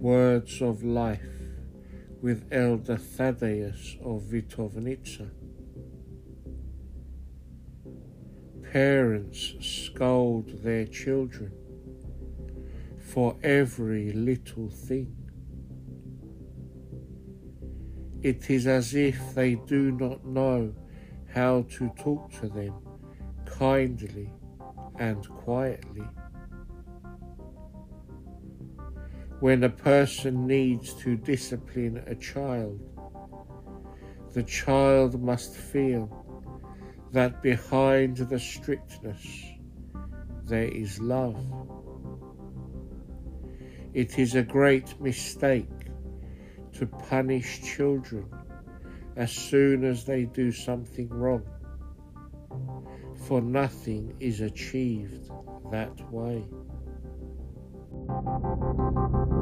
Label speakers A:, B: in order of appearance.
A: Words of Life with Elder Thaddeus of Vitovnica. Parents scold their children for every little thing. It is as if they do not know how to talk to them kindly and quietly. When a person needs to discipline a child, the child must feel that behind the strictness there is love. It is a great mistake to punish children as soon as they do something wrong, for nothing is achieved that way. Thank you.